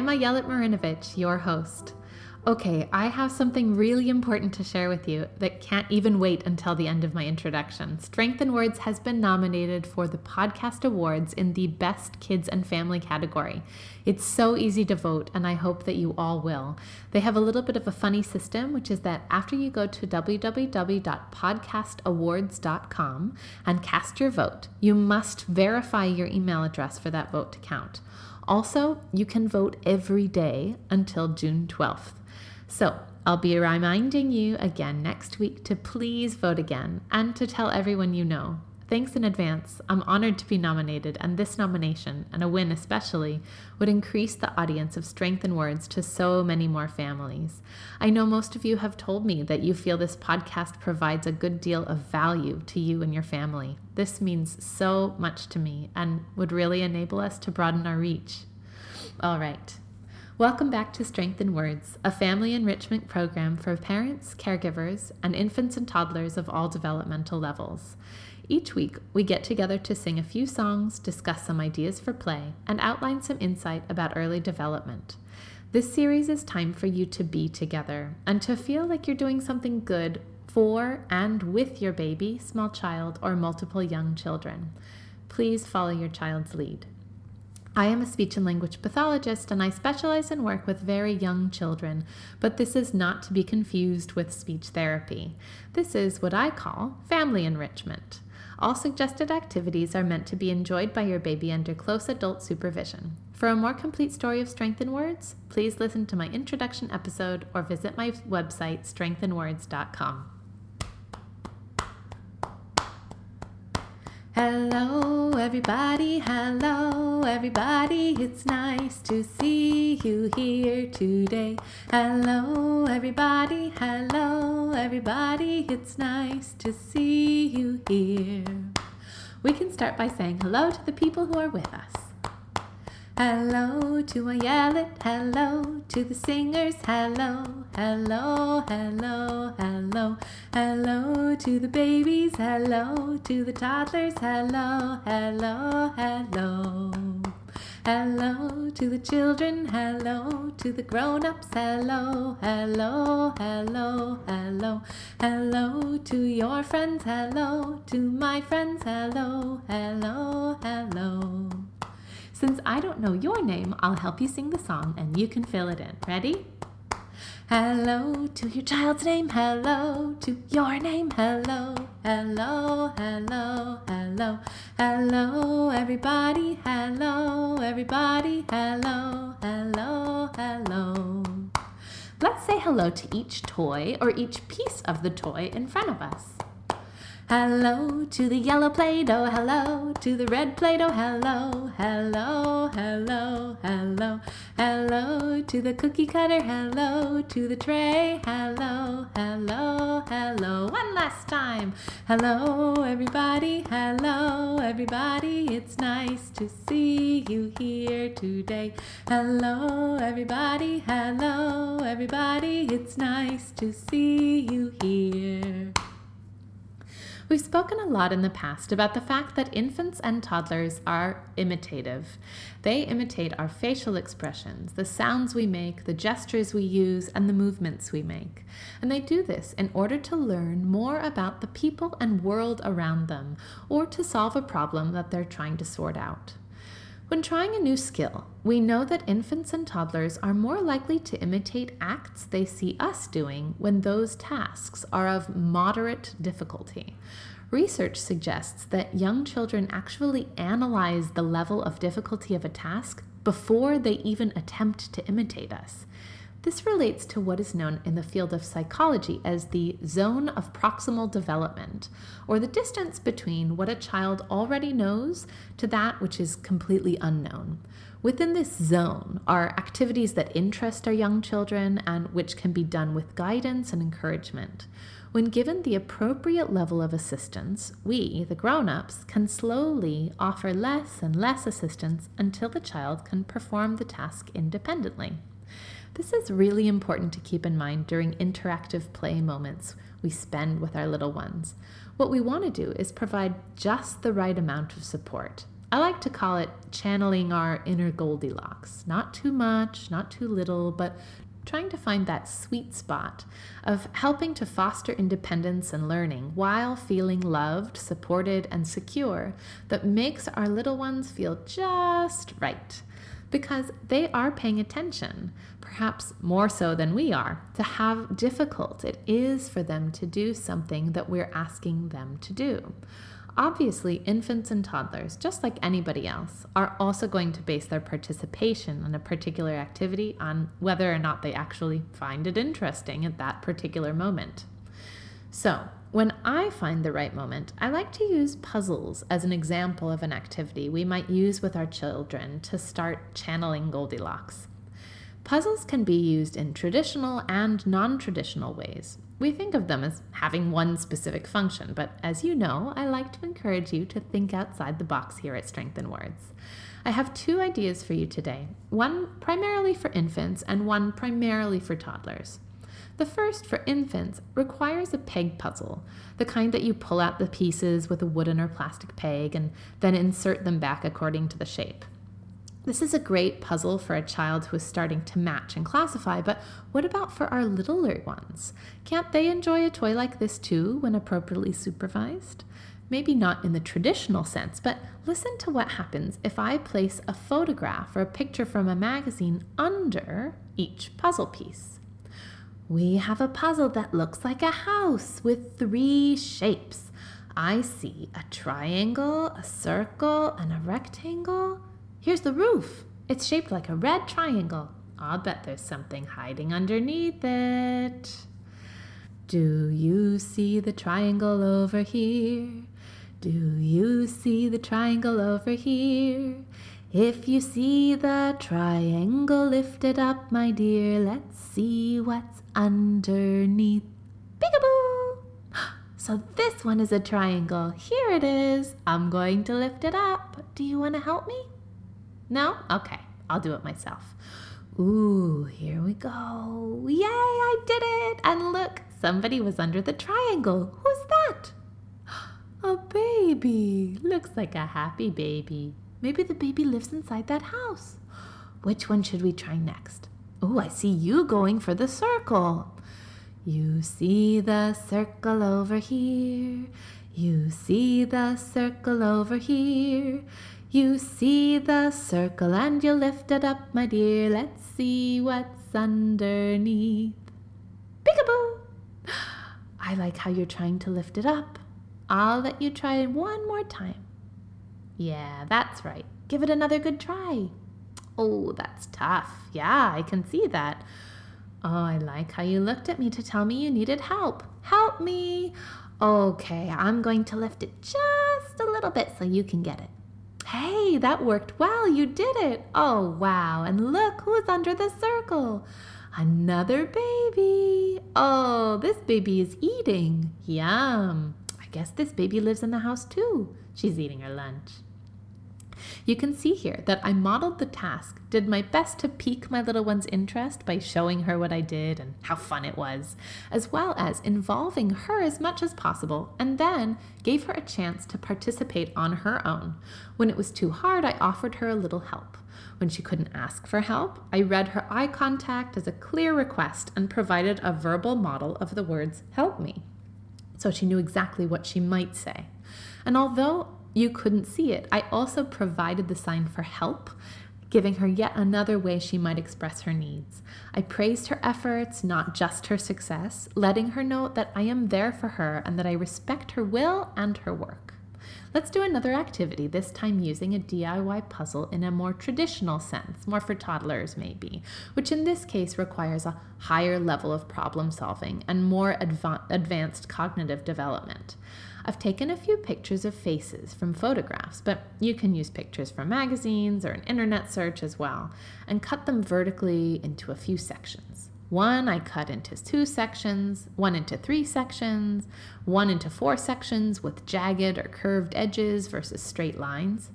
I'm Ayelet Marinovich, your host. Okay, I have something really important to share with you that can't even wait until the end of my introduction. Strength in Words has been nominated for the Podcast Awards in the Best Kids and Family category. It's so easy to vote, and I hope that you all will. They have a little bit of a funny system, which is that after you go to www.podcastawards.com and cast your vote, you must verify your email address for that vote to count. Also, you can vote every day until June 12th. So I'll be reminding you again next week to please vote again and to tell everyone you know. Thanks in advance. I'm honored to be nominated, and this nomination, and a win especially, would increase the audience of Strength in Words to so many more families. I know most of you have told me that you feel this podcast provides a good deal of value to you and your family. This means so much to me and would really enable us to broaden our reach. All right. Welcome back to Strength in Words, a family enrichment program for parents, caregivers, and infants and toddlers of all developmental levels. Each week, we get together to sing a few songs, discuss some ideas for play, and outline some insight about early development. This series is time for you to be together and to feel like you're doing something good for and with your baby, small child, or multiple young children. Please follow your child's lead. I am a speech and language pathologist and I specialize in work with very young children, but this is not to be confused with speech therapy. This is what I call family enrichment. All suggested activities are meant to be enjoyed by your baby under close adult supervision. For a more complete story of Strength in Words, please listen to my introduction episode or visit my website, strengthinwords.com. Hello, everybody. Hello, everybody. It's nice to see you here today. Hello, everybody. Hello, everybody. It's nice to see you here. We can start by saying hello to the people who are with us. Hello to Ayelet, hello to the singers, hello, hello, hello, hello, hello to the babies, hello to the toddlers, hello, hello, hello. Hello to the children, hello to the grown-ups, hello, hello, hello, hello, hello to your friends, hello to my friends, hello, hello, hello. I don't know your name, I'll help you sing the song and you can fill it in. Ready? Hello to your child's name, hello to your name, hello, hello, hello, hello, hello, everybody, hello, everybody, hello, hello, hello. Let's say hello to each toy or each piece of the toy in front of us. Hello to the yellow Play-Doh, hello to the red Play-Doh, hello, hello, hello, hello, hello to the cookie cutter, hello to the tray, hello, hello, hello. One last time. Hello, everybody, hello, everybody. It's nice to see you here today. Hello, everybody, hello, everybody. It's nice to see you here. We've spoken a lot in the past about the fact that infants and toddlers are imitative. They imitate our facial expressions, the sounds we make, the gestures we use, and the movements we make. And they do this in order to learn more about the people and world around them, or to solve a problem that they're trying to sort out. When trying a new skill, we know that infants and toddlers are more likely to imitate acts they see us doing when those tasks are of moderate difficulty. Research suggests that young children actually analyze the level of difficulty of a task before they even attempt to imitate us. This relates to what is known in the field of psychology as the zone of proximal development, or the distance between what a child already knows to that which is completely unknown. Within this zone are activities that interest our young children and which can be done with guidance and encouragement. When given the appropriate level of assistance, we, the grown ups, can slowly offer less and less assistance until the child can perform the task independently. This is really important to keep in mind during interactive play moments we spend with our little ones. What we want to do is provide just the right amount of support. I like to call it channeling our inner Goldilocks. Not too much, not too little, but trying to find that sweet spot of helping to foster independence and learning while feeling loved, supported, and secure that makes our little ones feel just right because they are paying attention, perhaps more so than we are, to how difficult it is for them to do something that we're asking them to do. Obviously, infants and toddlers, just like anybody else, are also going to base their participation in a particular activity on whether or not they actually find it interesting at that particular moment. So, when I find the right moment, I like to use puzzles as an example of an activity we might use with our children to start channeling Goldilocks. Puzzles can be used in traditional and non traditional ways. We think of them as having one specific function, but as you know, I like to encourage you to think outside the box here at Strength in Words. I have two ideas for you today one primarily for infants, and one primarily for toddlers. The first, for infants, requires a peg puzzle, the kind that you pull out the pieces with a wooden or plastic peg and then insert them back according to the shape. This is a great puzzle for a child who is starting to match and classify, but what about for our littler ones? Can't they enjoy a toy like this too when appropriately supervised? Maybe not in the traditional sense, but listen to what happens if I place a photograph or a picture from a magazine under each puzzle piece. We have a puzzle that looks like a house with three shapes. I see a triangle, a circle, and a rectangle. Here's the roof. It's shaped like a red triangle. I'll bet there's something hiding underneath it. Do you see the triangle over here? Do you see the triangle over here? If you see the triangle, lift it up, my dear. Let's see what's underneath. Peekaboo! So this one is a triangle. Here it is. I'm going to lift it up. Do you want to help me? No? Okay, I'll do it myself. Ooh, here we go. Yay, I did it! And look, somebody was under the triangle. Who's that? A baby. Looks like a happy baby. Maybe the baby lives inside that house. Which one should we try next? Oh, I see you going for the circle. You see the circle over here. You see the circle over here. You see the circle and you lift it up, my dear. Let's see what's underneath. Peekaboo! I like how you're trying to lift it up. I'll let you try it one more time. Yeah, that's right. Give it another good try. Oh, that's tough. Yeah, I can see that. Oh, I like how you looked at me to tell me you needed help. Help me. Okay, I'm going to lift it just a little bit so you can get it. Hey, that worked well. You did it. Oh, wow. And look who's under the circle. Another baby. Oh, this baby is eating. Yum. I guess this baby lives in the house too. She's eating her lunch. You can see here that I modeled the task, did my best to pique my little one's interest by showing her what I did and how fun it was, as well as involving her as much as possible, and then gave her a chance to participate on her own. When it was too hard, I offered her a little help. When she couldn't ask for help, I read her eye contact as a clear request and provided a verbal model of the words, help me. So she knew exactly what she might say. And although you couldn't see it. I also provided the sign for help, giving her yet another way she might express her needs. I praised her efforts, not just her success, letting her know that I am there for her and that I respect her will and her work. Let's do another activity, this time using a DIY puzzle in a more traditional sense, more for toddlers maybe, which in this case requires a higher level of problem solving and more adva- advanced cognitive development. I've taken a few pictures of faces from photographs, but you can use pictures from magazines or an internet search as well, and cut them vertically into a few sections. One I cut into two sections, one into three sections, one into four sections with jagged or curved edges versus straight lines.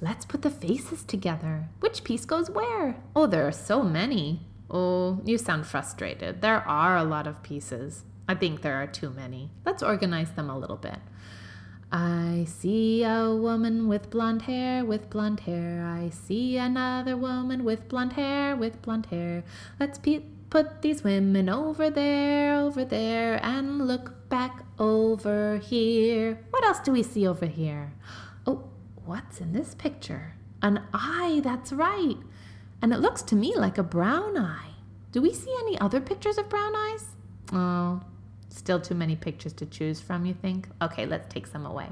Let's put the faces together. Which piece goes where? Oh, there are so many. Oh, you sound frustrated. There are a lot of pieces. I think there are too many. Let's organize them a little bit. I see a woman with blonde hair, with blonde hair. I see another woman with blonde hair, with blonde hair. Let's pe- put these women over there, over there, and look back over here. What else do we see over here? Oh, what's in this picture? An eye, that's right. And it looks to me like a brown eye. Do we see any other pictures of brown eyes? Oh, Still too many pictures to choose from, you think? Okay, let's take some away.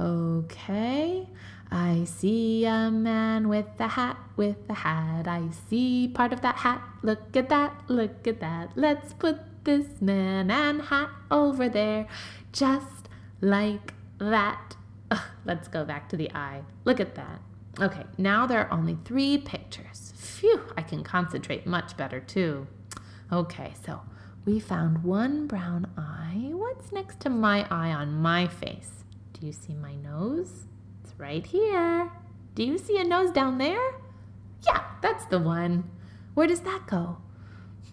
Okay, I see a man with a hat, with a hat. I see part of that hat. Look at that, look at that. Let's put this man and hat over there, just like that. Ugh, let's go back to the eye. Look at that. Okay, now there are only three pictures. Phew, I can concentrate much better too. Okay, so we found one brown eye. What's next to my eye on my face? Do you see my nose? It's right here. Do you see a nose down there? Yeah, that's the one. Where does that go?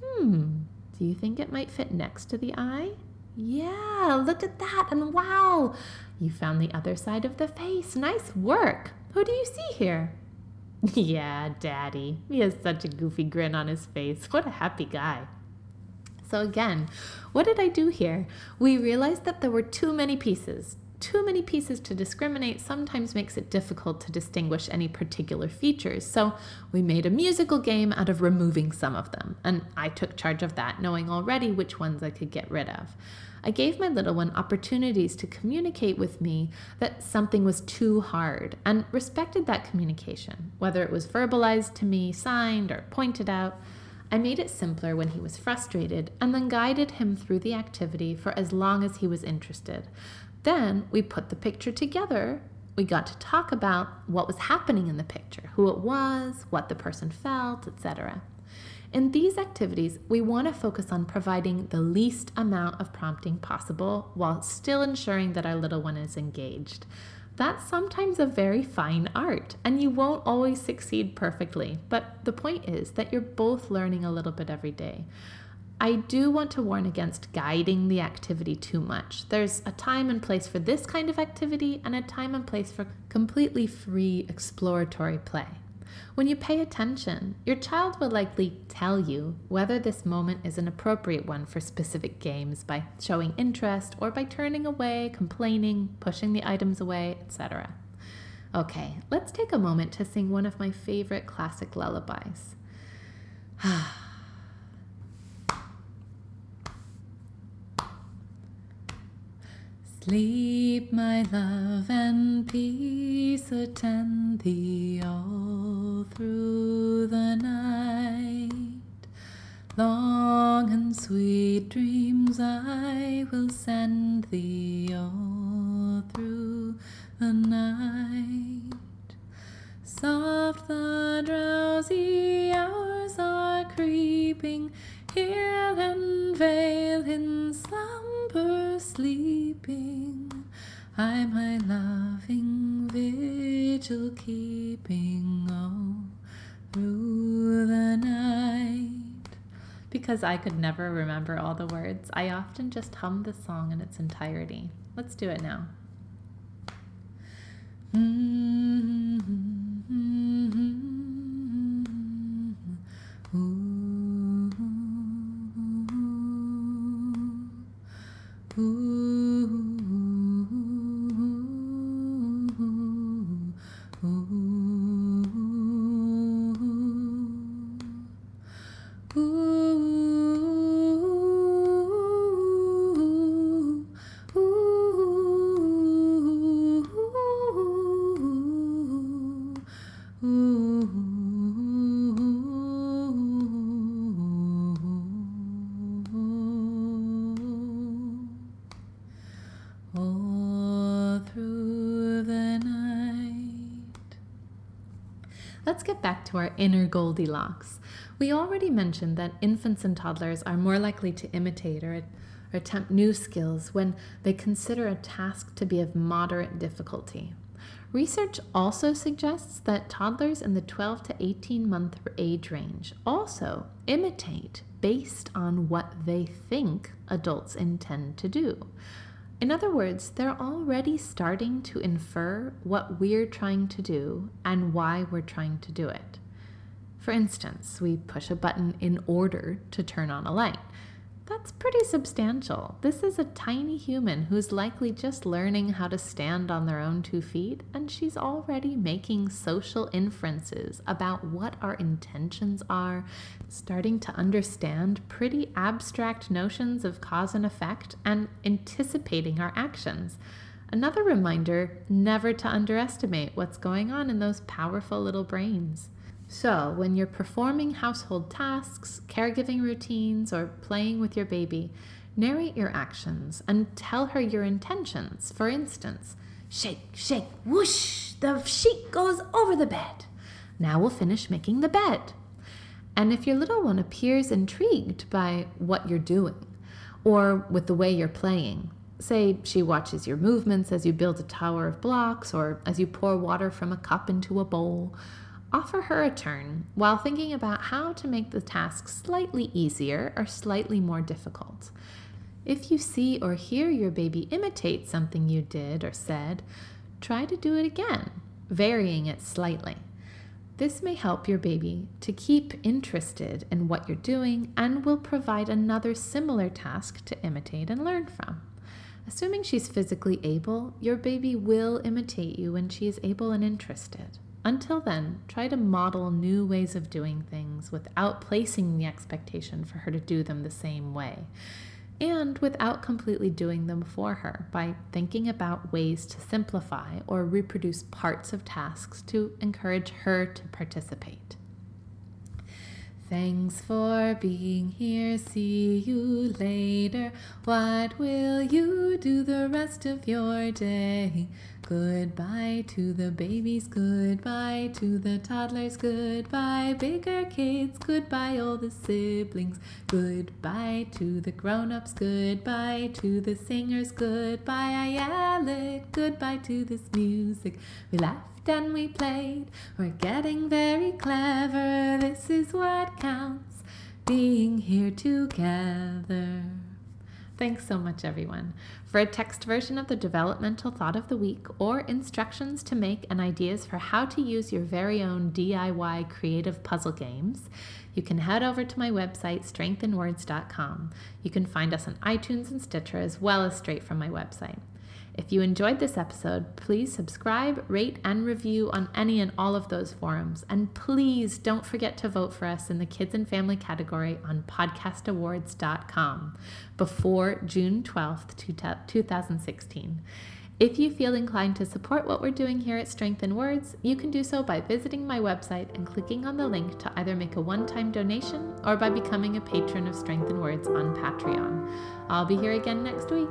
Hmm, do you think it might fit next to the eye? Yeah, look at that. And wow, you found the other side of the face. Nice work. Who do you see here? yeah, Daddy. He has such a goofy grin on his face. What a happy guy. So, again, what did I do here? We realized that there were too many pieces. Too many pieces to discriminate sometimes makes it difficult to distinguish any particular features. So, we made a musical game out of removing some of them, and I took charge of that, knowing already which ones I could get rid of. I gave my little one opportunities to communicate with me that something was too hard and respected that communication, whether it was verbalized to me, signed, or pointed out. I made it simpler when he was frustrated and then guided him through the activity for as long as he was interested. Then we put the picture together. We got to talk about what was happening in the picture, who it was, what the person felt, etc. In these activities, we want to focus on providing the least amount of prompting possible while still ensuring that our little one is engaged that's sometimes a very fine art, and you won't always succeed perfectly. But the point is that you're both learning a little bit every day. I do want to warn against guiding the activity too much. There's a time and place for this kind of activity, and a time and place for completely free exploratory play. When you pay attention, your child will likely tell you whether this moment is an appropriate one for specific games by showing interest or by turning away, complaining, pushing the items away, etc. Okay, let's take a moment to sing one of my favorite classic lullabies. Ah, Sleep, my love, and peace attend thee all through the night. Long and sweet dreams I will send thee keeping all through the night. Because I could never remember all the words, I often just hum the song in its entirety. Let's do it now. Mm-hmm. Back to our inner Goldilocks. We already mentioned that infants and toddlers are more likely to imitate or, or attempt new skills when they consider a task to be of moderate difficulty. Research also suggests that toddlers in the 12 to 18 month age range also imitate based on what they think adults intend to do. In other words, they're already starting to infer what we're trying to do and why we're trying to do it. For instance, we push a button in order to turn on a light. That's pretty substantial. This is a tiny human who's likely just learning how to stand on their own two feet, and she's already making social inferences about what our intentions are, starting to understand pretty abstract notions of cause and effect, and anticipating our actions. Another reminder never to underestimate what's going on in those powerful little brains. So, when you're performing household tasks, caregiving routines, or playing with your baby, narrate your actions and tell her your intentions. For instance, shake, shake, whoosh, the sheet goes over the bed. Now we'll finish making the bed. And if your little one appears intrigued by what you're doing or with the way you're playing, say she watches your movements as you build a tower of blocks or as you pour water from a cup into a bowl, Offer her a turn while thinking about how to make the task slightly easier or slightly more difficult. If you see or hear your baby imitate something you did or said, try to do it again, varying it slightly. This may help your baby to keep interested in what you're doing and will provide another similar task to imitate and learn from. Assuming she's physically able, your baby will imitate you when she is able and interested. Until then, try to model new ways of doing things without placing the expectation for her to do them the same way, and without completely doing them for her by thinking about ways to simplify or reproduce parts of tasks to encourage her to participate. Thanks for being here. See you later. What will you do the rest of your day? Goodbye to the babies, goodbye to the toddlers, goodbye bigger kids, goodbye all the siblings, goodbye to the grown ups, goodbye to the singers, goodbye I yell it, goodbye to this music. We laughed and we played. We're getting very clever. This is what counts being here together. Thanks so much, everyone. For a text version of the developmental thought of the week or instructions to make and ideas for how to use your very own DIY creative puzzle games, you can head over to my website, strengthinwords.com. You can find us on iTunes and Stitcher as well as straight from my website. If you enjoyed this episode, please subscribe, rate, and review on any and all of those forums. And please don't forget to vote for us in the Kids and Family category on podcastawards.com before June 12th, 2016. If you feel inclined to support what we're doing here at Strength in Words, you can do so by visiting my website and clicking on the link to either make a one time donation or by becoming a patron of Strength in Words on Patreon. I'll be here again next week.